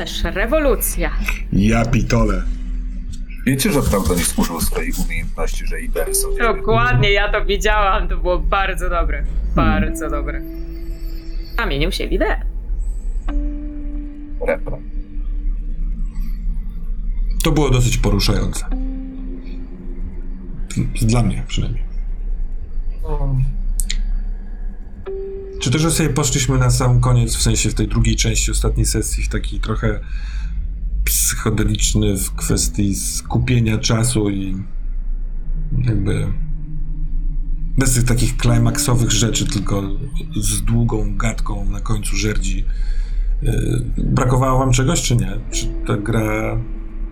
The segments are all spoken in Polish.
Ależ rewolucja. Ja pitole. Wiecie, że prawda nie służył swojej umiejętności, że idee są Dokładnie, ja to widziałam. To było bardzo dobre. Bardzo dobre. Zamienił się w ideę. repra. To było dosyć poruszające. Dla mnie przynajmniej. Czy to, że sobie poszliśmy na sam koniec, w sensie w tej drugiej części ostatniej sesji, w taki trochę psychodeliczny w kwestii skupienia czasu i jakby bez tych takich klimaksowych rzeczy, tylko z długą gadką na końcu żerdzi. Yy, Brakowało wam czegoś, czy nie? Czy ta gra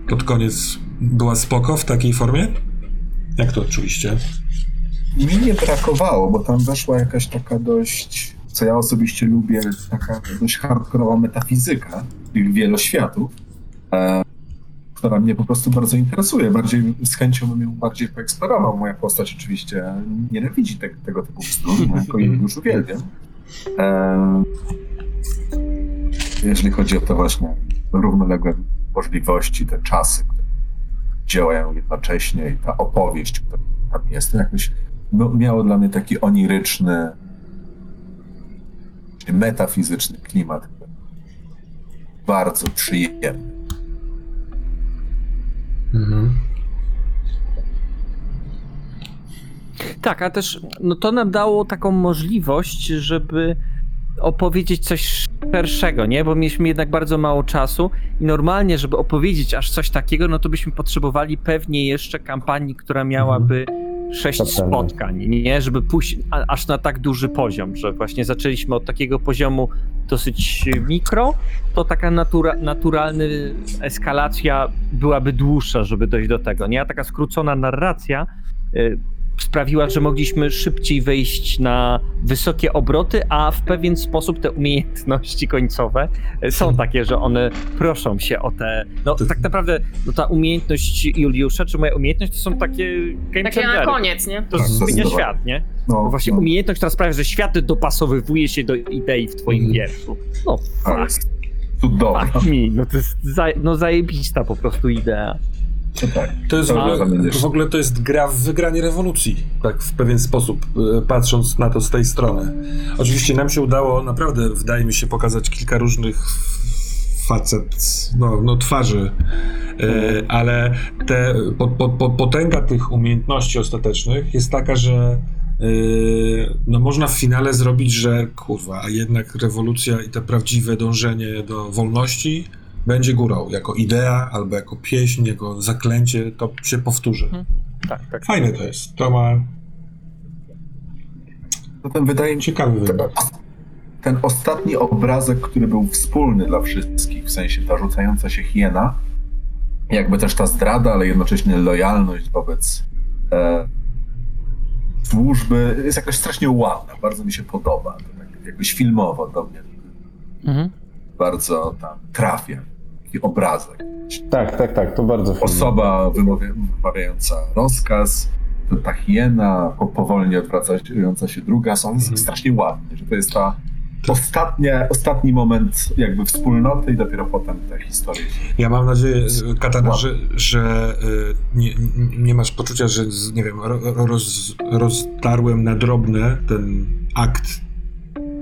pod koniec była spoko w takiej formie? Jak to oczywiście? Mi nie brakowało, bo tam weszła jakaś taka dość, co ja osobiście lubię, taka dość hardkorowa metafizyka tych wieloświatów, e, która mnie po prostu bardzo interesuje. Bardziej z chęcią bym ją bardziej poeksplorował. Moja postać oczywiście nienawidzi te, tego typu no, jako jej już uwielbiam. E, jeżeli chodzi o te właśnie równoległe możliwości, te czasy, które działają jednocześnie i ta opowieść, która tam jest, to jakoś no, miało dla mnie taki oniryczny, metafizyczny klimat. Bardzo przyjemny. Tak, a też no to nam dało taką możliwość, żeby opowiedzieć coś szerszego, nie? Bo mieliśmy jednak bardzo mało czasu i normalnie, żeby opowiedzieć aż coś takiego, no to byśmy potrzebowali pewnie jeszcze kampanii, która miałaby sześć spotkań, nie? Żeby pójść aż na tak duży poziom, że właśnie zaczęliśmy od takiego poziomu dosyć mikro, to taka natura, naturalna eskalacja byłaby dłuższa, żeby dojść do tego, nie? A taka skrócona narracja y, sprawiła, że mogliśmy szybciej wejść na wysokie obroty, a w pewien sposób te umiejętności końcowe y, są takie, że one proszą się o te. No tak naprawdę no, ta umiejętność Juliusza, czy moja umiejętność, to są takie game Takie na koniec, nie? To Tak, zmienia świat, nie? No, Bo właśnie no, umiejętność, która sprawia, że świat dopasowywuje się do idei w twoim Mhm. wierszu. No ale fuck, jest cudowne. fuck me, no to jest za, no zajebista po prostu idea. No tak. To jest w ogóle, w ogóle to jest gra w wygranie rewolucji, tak w pewien sposób, e, patrząc na to z tej strony. Oczywiście nam się udało, naprawdę wydaje mi się, pokazać kilka różnych facet, no, no twarzy, e, ale te, po, po, po, potęga tych umiejętności ostatecznych jest taka, że e, no można w finale zrobić, że kurwa, a jednak rewolucja i to prawdziwe dążenie do wolności będzie górą. Jako idea, albo jako pieśń, jako zaklęcie, to się powtórzy. Tak, tak. Fajne to jest. To ma Zatem wydaje mi się, ciekawy wygląd. ten ostatni obrazek, który był wspólny dla wszystkich, w sensie ta rzucająca się hiena, jakby też ta zdrada, ale jednocześnie lojalność wobec e, służby, jest jakaś strasznie ładna, bardzo mi się podoba, to tak jakoś filmowo do mnie Mhm. bardzo tam trafia, taki obrazek. Tak, tak, tak, to bardzo fajnie. Osoba wymawia- wymawiająca rozkaz, ta hiena, po, powolnie odwracająca się druga, są Mhm. strasznie ładne, że to jest ta ostatnia, ostatni moment jakby wspólnoty i dopiero potem te historie. Ja mam nadzieję, Katana, że, że y, nie, nie masz poczucia, że nie wiem, ro- roz, rozdarłem na drobne ten akt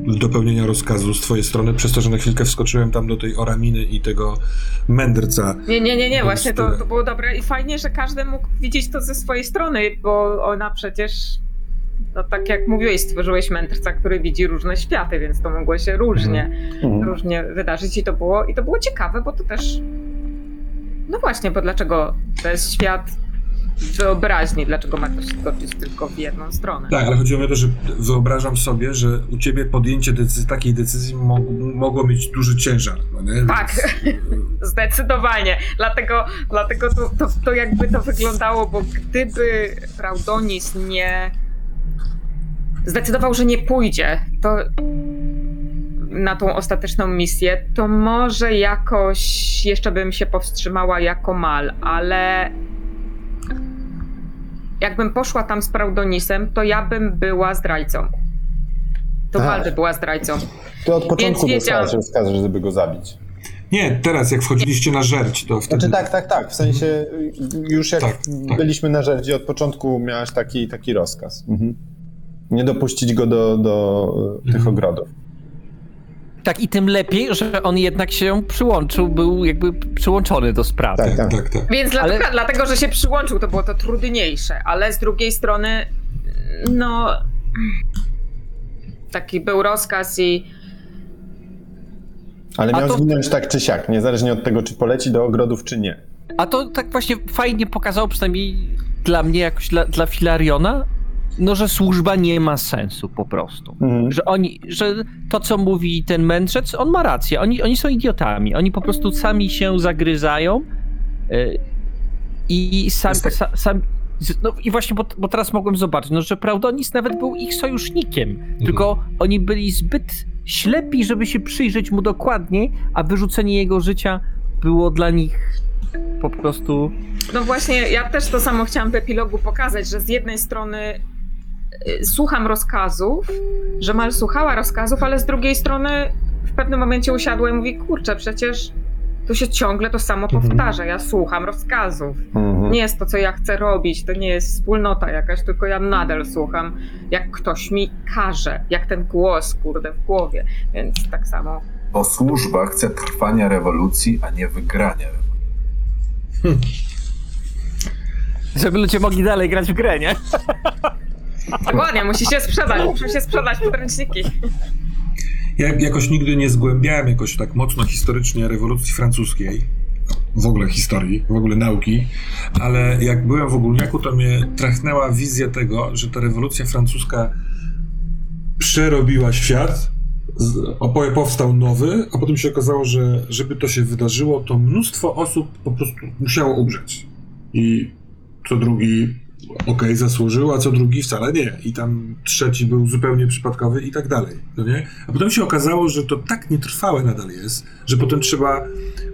dopełnienia rozkazu z twojej strony, przez to, że na chwilkę wskoczyłem tam do tej oraminy i tego mędrca. Nie, nie, nie, nie, właśnie to, to było dobre i fajnie, że każdy mógł widzieć to ze swojej strony, bo ona przecież, no tak jak mówiłeś, stworzyłeś mędrca, który widzi różne światy, więc to mogło się różnie, Mhm. różnie wydarzyć i to było, i to było ciekawe, bo to też, no właśnie, bo dlaczego to jest świat wyobraźni, dlaczego ma to się toczyć tylko w jedną stronę. Tak, ale chodziło mi o to, że wyobrażam sobie, że u ciebie podjęcie decyzji, takiej decyzji mog, mogło mieć duży ciężar. No nie? Tak. Zdecydowanie. Dlatego, dlatego to, to, to jakby to wyglądało, bo gdyby Raudonis nie zdecydował, że nie pójdzie, to na tą ostateczną misję, to może jakoś jeszcze bym się powstrzymała jako mal, ale jakbym poszła tam z Raudonisem, to ja bym była zdrajcą. To Tak. Mal by była zdrajcą. Ty od początku wiedziałam- dostałaś rozkaz, żeby go zabić. Nie, teraz jak wchodziliście na żerć, to wtedy... Znaczy tak, tak, tak. W sensie już jak Tak, tak. byliśmy na żerdzi od początku miałeś taki, taki rozkaz. Mhm. Nie dopuścić go do, do y, tych Mhm. ogrodów. Tak, i tym lepiej, że on jednak się przyłączył, był jakby przyłączony do sprawy. Tak, Tak, tak. tak, tak. Więc Ale- dlatego, dlatego, że się przyłączył, to było to trudniejsze, ale z drugiej strony, no. Taki był rozkaz i. Ale miał to- zginąć tak czy siak, niezależnie od tego, czy poleci do ogrodów, czy nie. A to tak właśnie fajnie pokazało, przynajmniej dla mnie, jakoś dla, dla Filariona, no, że służba nie ma sensu po prostu. Mhm. Że oni, że to, co mówi ten mędrzec, on ma rację. Oni, oni są idiotami. Oni po prostu sami się zagryzają y, i sam, Jest tak- sa, sam no i właśnie, bo, bo teraz mogłem zobaczyć, no, że Praudonis nawet był ich sojusznikiem, tylko oni byli zbyt ślepi, żeby się przyjrzeć mu dokładniej, a wyrzucenie jego życia było dla nich po prostu... No właśnie, ja też to samo chciałam w epilogu pokazać, że z jednej strony słucham rozkazów, że Mal słuchała rozkazów, ale z drugiej strony w pewnym momencie usiadła i mówi, kurczę, przecież tu się ciągle to samo Mhm. powtarza. Ja słucham rozkazów. Mhm. Nie jest to, co ja chcę robić, to nie jest wspólnota jakaś, tylko ja nadal słucham, jak ktoś mi każe, jak ten głos, kurde, w głowie. Więc tak samo. Bo służba chce trwania rewolucji, a nie wygrania rewolucji. Żeby ludzie mogli dalej grać w grę, nie? Dokładnie, musi się sprzedać, muszą się sprzedać podręczniki. Ja jakoś nigdy nie zgłębiałem jakoś tak mocno historycznie rewolucji francuskiej, w ogóle historii, w ogóle nauki, ale jak byłem w ogólniaku, to mnie trachnęła wizja tego, że ta rewolucja francuska przerobiła świat, powstał nowy, a potem się okazało, że żeby to się wydarzyło, to mnóstwo osób po prostu musiało umrzeć. I co drugi okej, zasłużył, a co drugi wcale nie. I tam trzeci był zupełnie przypadkowy i tak dalej. No nie? A potem się okazało, że to tak nietrwałe nadal jest, że potem trzeba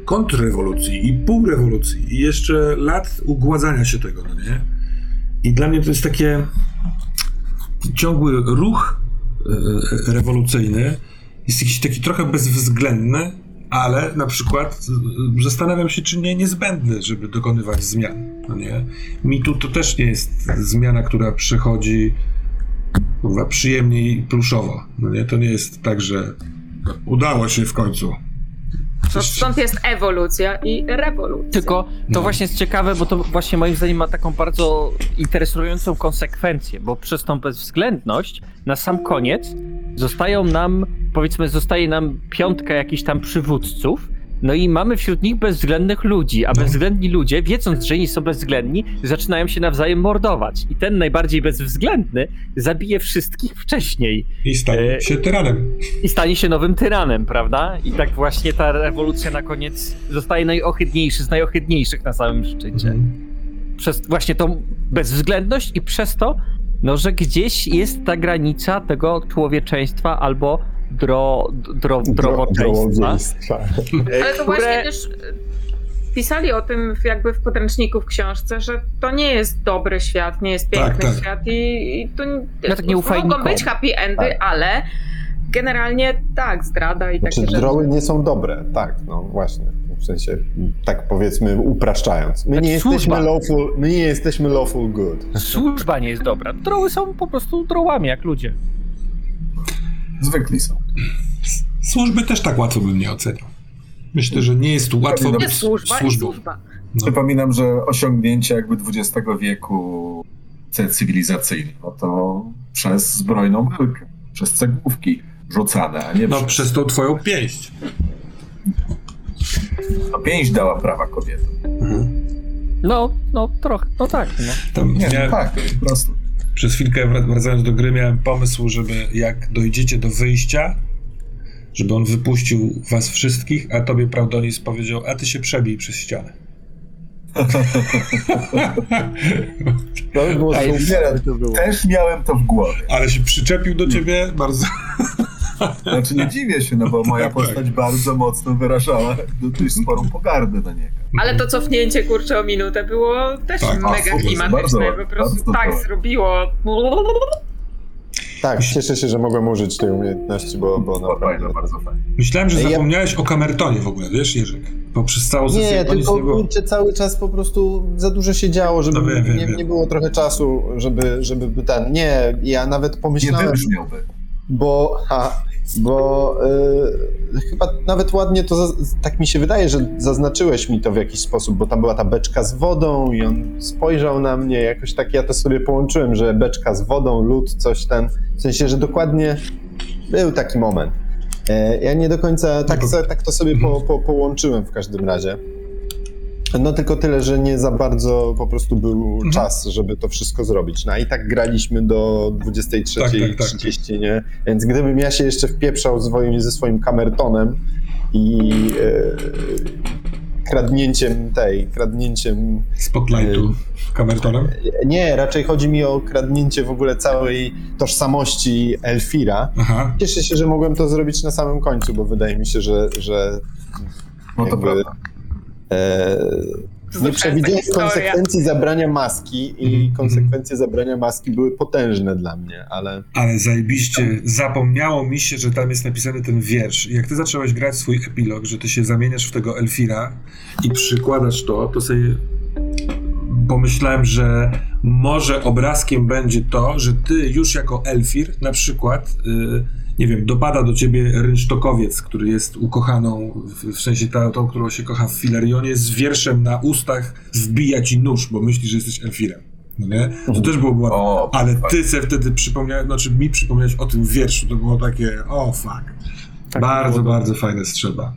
kontrrewolucji i półrewolucji i jeszcze lat ugładzania się tego, no nie? I dla mnie to jest takie ciągły ruch e, rewolucyjny, jest jakiś taki trochę bezwzględny, ale na przykład zastanawiam się, czy nie niezbędny, żeby dokonywać zmian. No nie? Mi tu to też nie jest zmiana, która przychodzi kurwa, przyjemnie i pluszowo. No nie? To nie jest tak, że udało się w końcu. To stąd jest ewolucja i rewolucja. Tylko to No. właśnie jest ciekawe, bo to właśnie moim zdaniem ma taką bardzo interesującą konsekwencję, bo przez tą bezwzględność na sam koniec zostają nam, powiedzmy, zostaje nam piątka jakichś tam przywódców, no i mamy wśród nich bezwzględnych ludzi, a No. bezwzględni ludzie, wiedząc, że inni są bezwzględni, zaczynają się nawzajem mordować. I ten najbardziej bezwzględny zabije wszystkich wcześniej I stanie E, się tyranem. i stanie się nowym tyranem, prawda? I tak właśnie ta rewolucja na koniec zostaje najohydniejszy z najohydniejszych na samym szczycie. Mhm. Przez właśnie tą bezwzględność i przez to, no, że gdzieś jest ta granica tego człowieczeństwa albo dro, dro, drowoczeństwa. Ale to właśnie też y, pisali o tym w- jakby w podręczniku w książce, że to nie jest dobry świat, nie jest piękny Tak, tak. świat i, i to Ja tak nie mogą nikomu. być happy endy, Tak. ale generalnie tak, zdrada i Znaczy, takie rzeczy. droły nie są dobre, tak, no właśnie. W sensie, tak powiedzmy, upraszczając. My Znaczy, nie jesteśmy służba. lawful, my nie jesteśmy lawful good. Służba nie jest dobra. Droły są po prostu drołami, jak ludzie. Zwykli są. Służby też tak łatwo bym nie oceniał. Myślę, że nie jest tu łatwo Nie być jest służba służbą. służba. No. Przypominam, że osiągnięcie jakby XX wieku cywilizacyjne, no to przez zbrojną walkę, przez cegłówki rzucane, a nie No przez... przez tą twoją pięść. No, pięść dała prawa kobietom. Mhm. No, no trochę, no tak. No. Tam Nie, no tak, po prostu. Przez chwilkę wrac- wracając do gry miałem pomysł, żeby jak dojdziecie do wyjścia, żeby on wypuścił was wszystkich, a tobie Prawdonis powiedział, a ty się przebij przez ścianę. To by było Ej, super. to było. Też miałem to w głowie. Ale się przyczepił do ciebie bardzo. Znaczy nie dziwię się, no bo moja postać bardzo mocno wyrażała dość sporą pogardę na niego. Ale to cofnięcie kurczę o minutę było też Tak. mega klimatyczne. po prostu bardzo tak zrobiło. Tak, cieszę się, że mogłem użyć tej umiejętności, bo, bo Bardzo naprawdę... fajne, bardzo fajne. Myślałem, że Ja- zapomniałeś o kamertonie w ogóle, wiesz, Jerzyk? Bo przez całą sesję Nie, tylko nie było. cały czas po prostu za dużo się działo, żeby No wiem, wiem, nie, wiem. nie było trochę czasu, żeby, żeby ten... Nie, ja nawet Nie pomyślałem... wybrzmiałby. bo, ha, bo y, chyba nawet ładnie to, tak mi się wydaje, że zaznaczyłeś mi to w jakiś sposób, bo tam była ta beczka z wodą i on spojrzał na mnie, jakoś tak ja to sobie połączyłem, że beczka z wodą, lód, coś ten, w sensie, że dokładnie był taki moment. E, ja nie do końca, tak, tak to sobie po, po, połączyłem w każdym razie. No tylko tyle, że nie za bardzo po prostu był Mhm. czas, żeby to wszystko zrobić. No i tak graliśmy do 23.30, Tak, tak, tak. nie? Więc gdybym ja się jeszcze wpieprzał swoim, ze swoim kamertonem i e, kradnięciem tej, kradnięciem... Spotlightu kamertonem. Nie, raczej chodzi mi o kradnięcie w ogóle całej tożsamości Elfira. Aha. Cieszę się, że mogłem to zrobić na samym końcu, bo wydaje mi się, że, że No to prawda. E, nie przewidziałem konsekwencji zabrania maski i Mhm, konsekwencje zabrania maski były potężne dla mnie, ale Ale zajebiście, zapomniało mi się, że tam jest napisany ten wiersz. Jak ty zacząłeś grać swój epilog, że ty się zamieniasz w tego Elfira i przykładasz to, to sobie pomyślałem, że może obrazkiem będzie to, że ty już jako Elfir na przykład, y, nie wiem, dopada do ciebie rynsztokowiec, który jest ukochaną, w, sensie ta, tą, którą się kocha w Filarionie, z wierszem na ustach wbija ci nóż, bo myśli, że jesteś Elfirem. No nie? To też było ładne. O, Ale fajnie. ty se wtedy przypomniałeś, znaczy mi przypomniałeś o tym wierszu, to było takie, o fuck. Tak bardzo, bardzo fajna strzelba.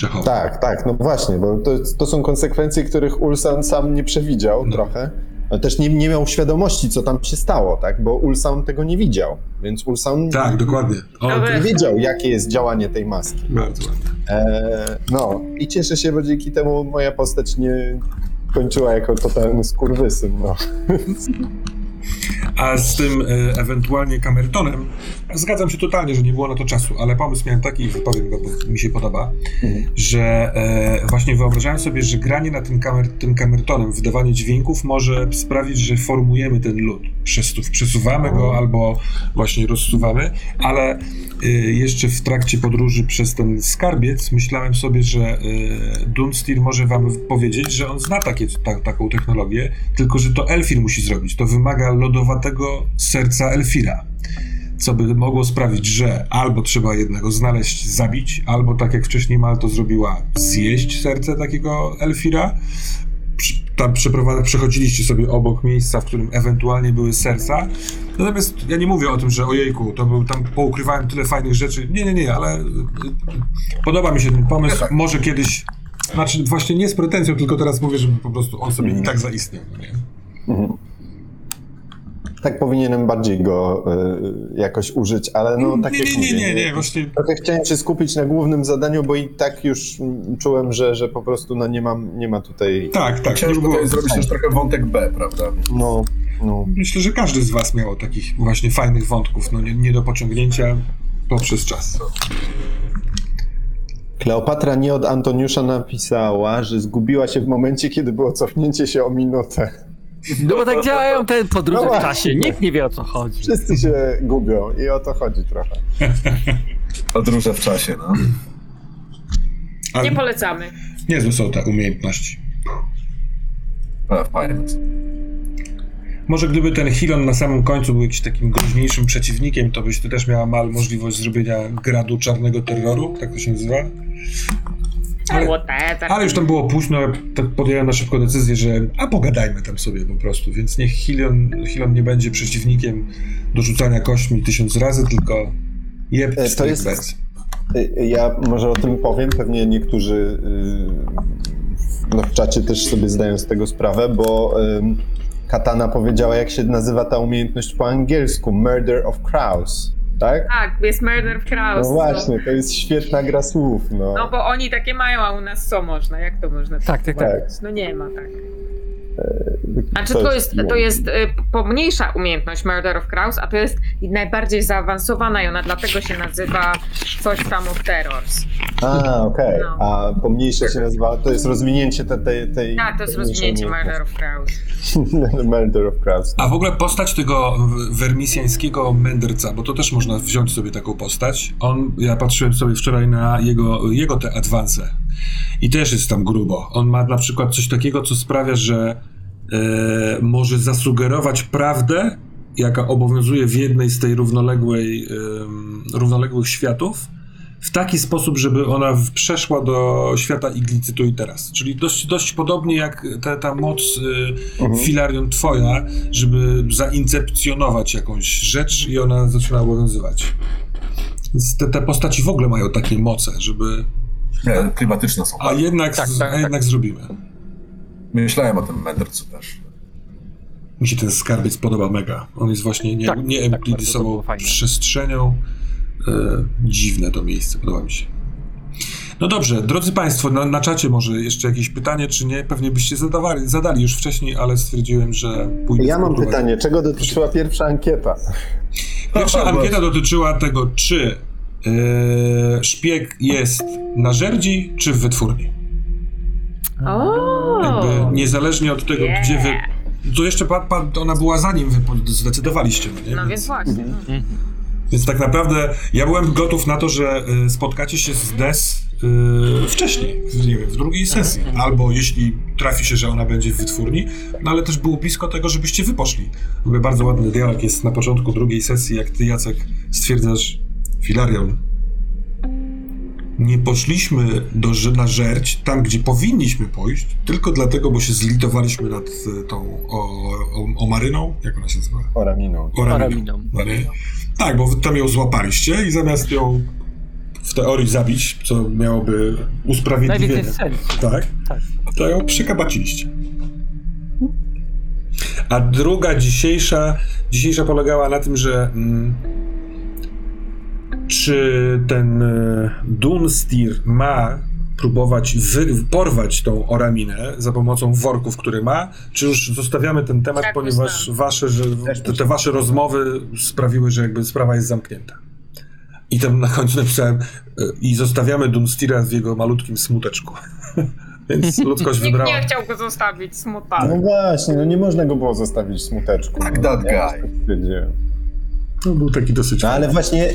Czechowa. tak, tak, no właśnie, bo to, to są konsekwencje, których Ulsan sam nie przewidział No. trochę. Ale też nie, nie miał świadomości, co tam się stało, tak? Bo Ulsan tego nie widział, więc Ulsan Tak, dokładnie. O, nie wiedział, jakie jest działanie tej maski. bardzo ładnie. Eee, no i cieszę się, bo dzięki temu moja postać nie kończyła jako totalny skurwysyn, no. A z tym e, ewentualnie kamertonem, zgadzam się totalnie, że nie było na to czasu, ale pomysł miałem taki, i powiem go, bo mi się podoba, Mhm. że e, właśnie wyobrażałem sobie, że granie na tym, kamer, tym kamertonem, wydawanie dźwięków może sprawić, że formujemy ten lód. Przesu- przesuwamy go albo właśnie rozsuwamy, ale e, jeszcze w trakcie podróży przez ten skarbiec myślałem sobie, że e, Dunstir może wam powiedzieć, że on zna takie, ta, taką technologię, tylko że to Elfir musi zrobić. To wymaga lodowatego serca Elfira co by mogło sprawić, że albo trzeba jednego znaleźć, zabić, albo tak jak wcześniej Mal to zrobiła, zjeść serce takiego Elfira. Tam przechodziliście sobie obok miejsca, w którym ewentualnie były serca. Natomiast ja nie mówię o tym, że ojejku, to był tam poukrywałem tyle fajnych rzeczy. Nie, nie, nie, ale y, y, podoba mi się ten pomysł. tak. Może kiedyś. Znaczy, właśnie nie z pretensją, tylko teraz mówię, żeby po prostu on sobie i tak zaistniał. No nie? Mhm. Tak powinienem bardziej go y, jakoś użyć, ale no tak nie, jak nie, nie, mówię, nie, nie, właśnie Trochę chciałem się skupić na głównym zadaniu, bo i tak już czułem, że, że po prostu no nie, mam, nie ma tutaj... tak, tak. Było- tutaj zrobić też trochę wątek B, prawda? No, no. Myślę, że każdy z Was miał takich właśnie fajnych wątków, no nie, nie do pociągnięcia poprzez czas. Kleopatra nie od Antoniusza napisała, że zgubiła się w momencie, kiedy było cofnięcie się o minutę. No bo tak działają te podróże No w czasie. Nikt nie wie o co chodzi. Wszyscy się gubią i o to chodzi trochę. Podróże w czasie, no. Ale Nie polecamy. niezłe są te umiejętności. Fajne. Może gdyby ten Hilon na samym końcu był jakimś takim groźniejszym przeciwnikiem, to byś ty też miała mal możliwość zrobienia gradu czarnego terroru, tak to się nazywa? Ale-. Ale już tam było późno, tak podjąłem na szybko decyzję, że a pogadajmy tam sobie po prostu, więc niech Hilon, Hilon nie będzie przeciwnikiem do rzucania kośćmi tysiąc razy, tylko jeb, to stryk jest- bez. Y, Ja może o tym powiem, pewnie niektórzy y, no, w czacie też sobie zdają z tego sprawę, bo Katana powiedziała, jak się nazywa ta umiejętność po angielsku, Murder of Crows, tak? Tak, jest Murder w Kraus. No właśnie, to jest świetna gra słów, no. No. no bo oni takie mają, a u nas co można? Jak to można Tak, tak, tak. traktować? No nie ma tak. Znaczy to jest, to jest y, pomniejsza umiejętność Murder of Crows, a to jest najbardziej zaawansowana i ona dlatego się nazywa coś tam of Terrors. A, okej. No. A pomniejsze się nazywa, to jest rozwinięcie te, tej, tej... Tak, to jest rozwinięcie Murder of Crows. Murder of Crows. A w ogóle postać tego wermisjańskiego mędrca, bo to też można wziąć sobie taką postać. On, ja patrzyłem sobie wczoraj na jego, jego te adwanse i też jest tam grubo. On ma na przykład coś takiego, co sprawia, że e, może zasugerować prawdę, jaka obowiązuje w jednej z tej równoległej, em, równoległych światów, w taki sposób, żeby ona przeszła do świata iglicy tu i teraz. Czyli dość, dość podobnie jak ta, ta moc y, Filarion twoja, żeby zaincepcjonować jakąś rzecz i ona zaczyna obowiązywać. Więc te, te postaci w ogóle mają takie moce, żeby... Nie, klimatyczne są. A jednak, Tak, tak, a jednak zrobimy. Myślałem o tym mędrcu też. Mi się ten skarbiec podoba mega. On jest właśnie nie, Tak, nie tak, przestrzenią. E, dziwne to miejsce, podoba mi się. No dobrze, drodzy Państwo, na, na czacie może jeszcze jakieś pytanie, czy nie? Pewnie byście zadawali, zadali już wcześniej, ale stwierdziłem, że pójdę Ja mam pytanie, czego dotyczyła pierwsza ankieta? Pierwsza ankieta dotyczyła tego, czy e, szpieg jest na żerdzi, czy w wytwórni. O! Jakby niezależnie od tego, Yeah. gdzie wy... To jeszcze pan, ona była zanim wy zdecydowaliście, no nie? No więc właśnie. no. Więc tak naprawdę ja byłem gotów na to, że y, spotkacie się z Des y, wcześniej, w, nie wiem, w drugiej sesji. Albo jeśli trafi się, że ona będzie w wytwórni, no ale też było blisko tego, żebyście wy poszli. W ogóle bardzo ładny dialog jest na początku drugiej sesji, jak ty, Jacek, stwierdzasz, Filarion, nie poszliśmy do, na żerć tam, gdzie powinniśmy pójść, tylko dlatego, bo się zlitowaliśmy nad y, tą o, o, Omaryną, jak ona się nazywa? Oraminą. Oraminą. No nie? Tak, bo tam ją złapaliście i zamiast ją w teorii zabić, co miałoby usprawiedliwienie, Najwięcej sensu. tak, Tak. to ją przekabaciliście. A druga dzisiejsza, dzisiejsza polegała na tym, że mm, czy ten e, Dunstir ma próbować wy, porwać tą oraminę za pomocą worków, które ma, czy już zostawiamy ten temat, Tak, ponieważ wasze, że, te, te wasze rozmowy sprawiły, że jakby sprawa jest zamknięta. I tam na końcu napisałem e, i zostawiamy Dunstira w jego malutkim smuteczku. Więc ludzkość Nikt wybrała. nie chciał go zostawić smutna. No właśnie, no nie można go było zostawić w smuteczku. Tak, no, that guy. Tak. No, był taki dosyć. No ale właśnie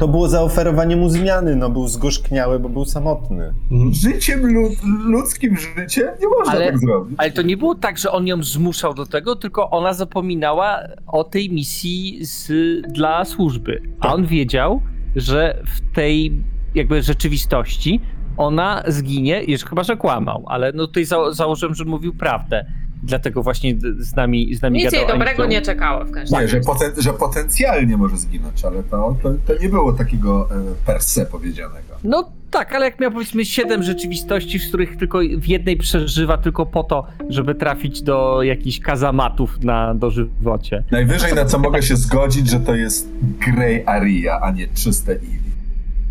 to było zaoferowanie mu zmiany, no był zgorzkniały, bo był samotny. Mhm. Życiem lud, ludzkim życiem nie można Ale- tak zrobić. Ale to nie było tak, że on ją zmuszał do tego, tylko ona zapominała o tej misji z, dla służby. A on wiedział, że w tej jakby rzeczywistości ona zginie, jeszcze chyba, że kłamał, ale no tutaj za, założyłem, że mówił prawdę. Dlatego właśnie z nami, z nami Nic jej gadał. a dobrego nie czekało w każdym Nie, razie. że, poten, że potencjalnie może zginąć, ale to, to, to nie było takiego e, per se powiedzianego. No tak, ale jak miał powiedzmy siedem rzeczywistości, z których tylko w jednej przeżywa tylko po to, żeby trafić do jakichś kazamatów na dożywocie. Najwyżej na co mogę się zgodzić, że to jest Grey Area, a nie czyste Eevee.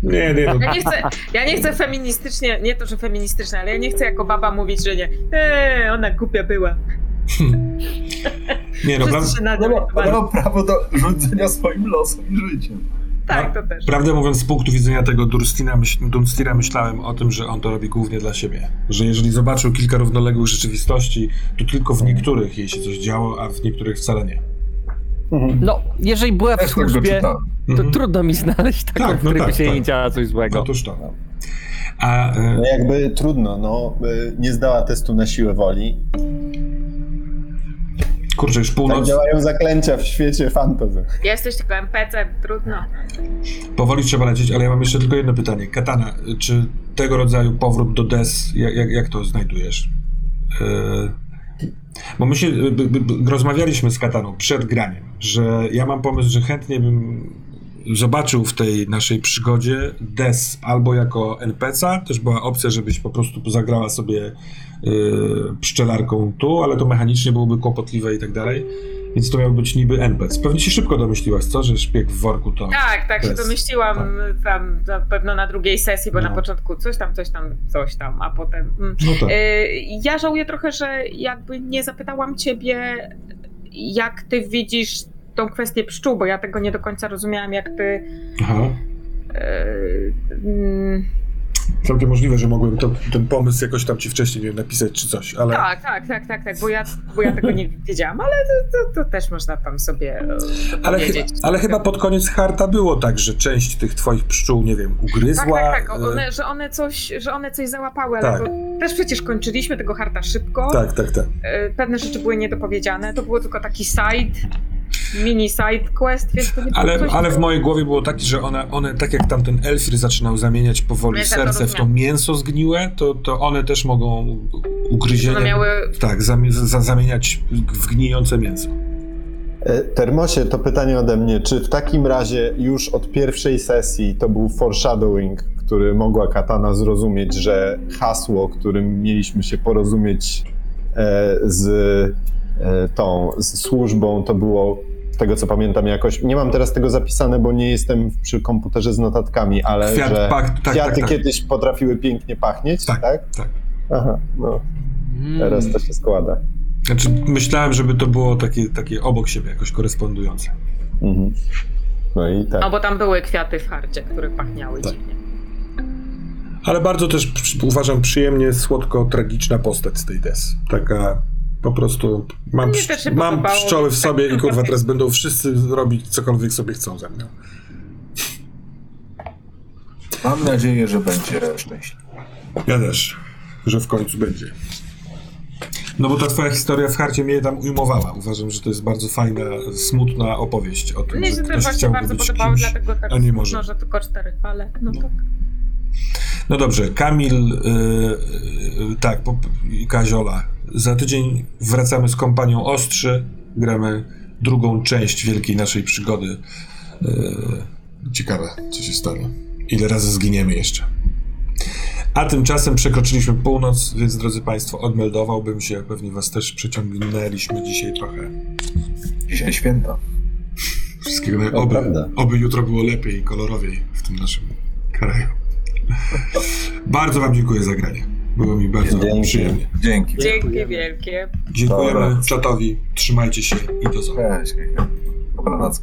Nie, nie, no, Ja nie, chcę, ja nie chcę feministycznie, nie to, że feministycznie, ale ja nie chcę jako baba mówić, że nie. Eee, ona głupia była. nie, no Wszyscy pra- się na No nią bo ona ma prawo do rządzenia swoim losem i życiem. Tak, to też. prawdę mówiąc, z punktu widzenia tego Durstina, myśl, myślałem o tym, że on to robi głównie dla siebie. Że jeżeli zobaczył kilka równoległych rzeczywistości, to tylko w niektórych jej się coś działo, a w niektórych wcale nie. No, jeżeli była w Też tak służbie, to Mhm. trudno mi znaleźć taką, Tak, w no by tak, się tak. nie działa coś złego. Otóż to. A e, No jakby trudno, no y, nie zdała testu na siłę woli. kurczę, już Tak północ, działają zaklęcia w świecie fantasy. Jesteś tylko NPC, trudno. powoli trzeba lecieć, ale ja mam jeszcze tylko jedno pytanie. Katana, czy tego rodzaju powrót do Des, jak, jak, jak to znajdujesz? E, bo my się b, b, b, rozmawialiśmy z Kataną przed graniem, że ja mam pomysł, że chętnie bym zobaczył w tej naszej przygodzie Des albo jako NPC, też była opcja, żebyś po prostu zagrała sobie y, pszczelarką tu, ale to mechanicznie byłoby kłopotliwe i tak dalej. Więc to miał być niby NPC. Pewnie się szybko domyśliłaś, co? Że szpieg w worku to... Tak, tak się Bez- domyśliłam tam na pewno na drugiej sesji, bo No. na początku coś tam, coś tam, coś tam, a potem... Mm. No tak. Y, Ja żałuję trochę, że jakby nie zapytałam ciebie, jak ty widzisz tą kwestię pszczół, bo ja tego nie do końca rozumiałam, jak ty... Aha. y, mm, Całkiem możliwe, że mogłem to, ten pomysł jakoś tam ci wcześniej nie wiem, napisać czy coś, ale... Tak, tak, tak, tak, tak, bo ja, bo ja tego nie wiedziałam, ale to, to, to też można tam sobie e, Ale, chyba, ale chyba pod koniec harta było tak, że część tych twoich pszczół, nie wiem, Tak, ugryzła. tak, tak, e, one, że, one coś, że one coś załapały, ale Tak. to też przecież kończyliśmy tego harta szybko. tak, tak, tak. E, Pewne rzeczy były niedopowiedziane, to było tylko taki side, mini side quest, więc to nie Ale, coś, ale w mojej głowie było takie, że one, one tak jak tamten elfir zaczynał zamieniać powoli Ja tak to serce w to mięso zgniłe, to, to one też mogą ugryzieniem... One miały Tak, zami- za, zamieniać w gnijące mięso. E, Termosie, to pytanie ode mnie. Czy w takim razie już od pierwszej sesji to był foreshadowing, który mogła Katana zrozumieć, że hasło, którym mieliśmy się porozumieć e, z e, tą z służbą, to było tego co pamiętam jakoś. Nie mam teraz tego zapisane, bo nie jestem przy komputerze z notatkami, ale Kwiat, że pak, tak, kwiaty tak, tak. kiedyś potrafiły pięknie pachnieć, Tak. tak? tak. Aha, no teraz to się składa. Znaczy, myślałem, żeby to było takie, takie obok siebie jakoś korespondujące. Mhm. No i tak. No bo tam były kwiaty w harcie, które pachniały Tak. dziwnie. Ale bardzo też uważam przyjemnie słodko-tragiczna postać z tej des. Taka po prostu mam, psz- mam pszczoły w sobie i kurwa teraz będą wszyscy robić cokolwiek sobie chcą ze mną. Mam nadzieję, że będzie szczęśliwy. Ja też, że w końcu będzie. No bo ta twoja historia w harcie mnie tam ujmowała. Uważam, że to jest bardzo fajna, smutna opowieść o tym, Mnie że się też ktoś właśnie chciałby bardzo być podobało, kimś, dlatego tak a nie może. że tylko cztery fale. No, No. tak. No dobrze, Kamil yy, yy, tak, i Kaziola. Za tydzień wracamy z kompanią Ostrzy. Gramy drugą część wielkiej naszej przygody. Yy, ciekawe, co się stanie. Ile razy zginiemy jeszcze. A tymczasem przekroczyliśmy północ, więc drodzy Państwo, odmeldowałbym się, pewnie Was też przeciągnęliśmy dzisiaj trochę. Dzisiaj święta. Wszystkiego To oby, prawda. oby jutro było lepiej i kolorowiej w tym naszym kraju. bardzo Wam dziękuję za granie. Było mi bardzo Dzięki. przyjemnie. Dzięki. Dzięki wielkie. Dziękujemy Dobra. czatowi. Trzymajcie się i do zobaczenia. Cześć. Dobranoc.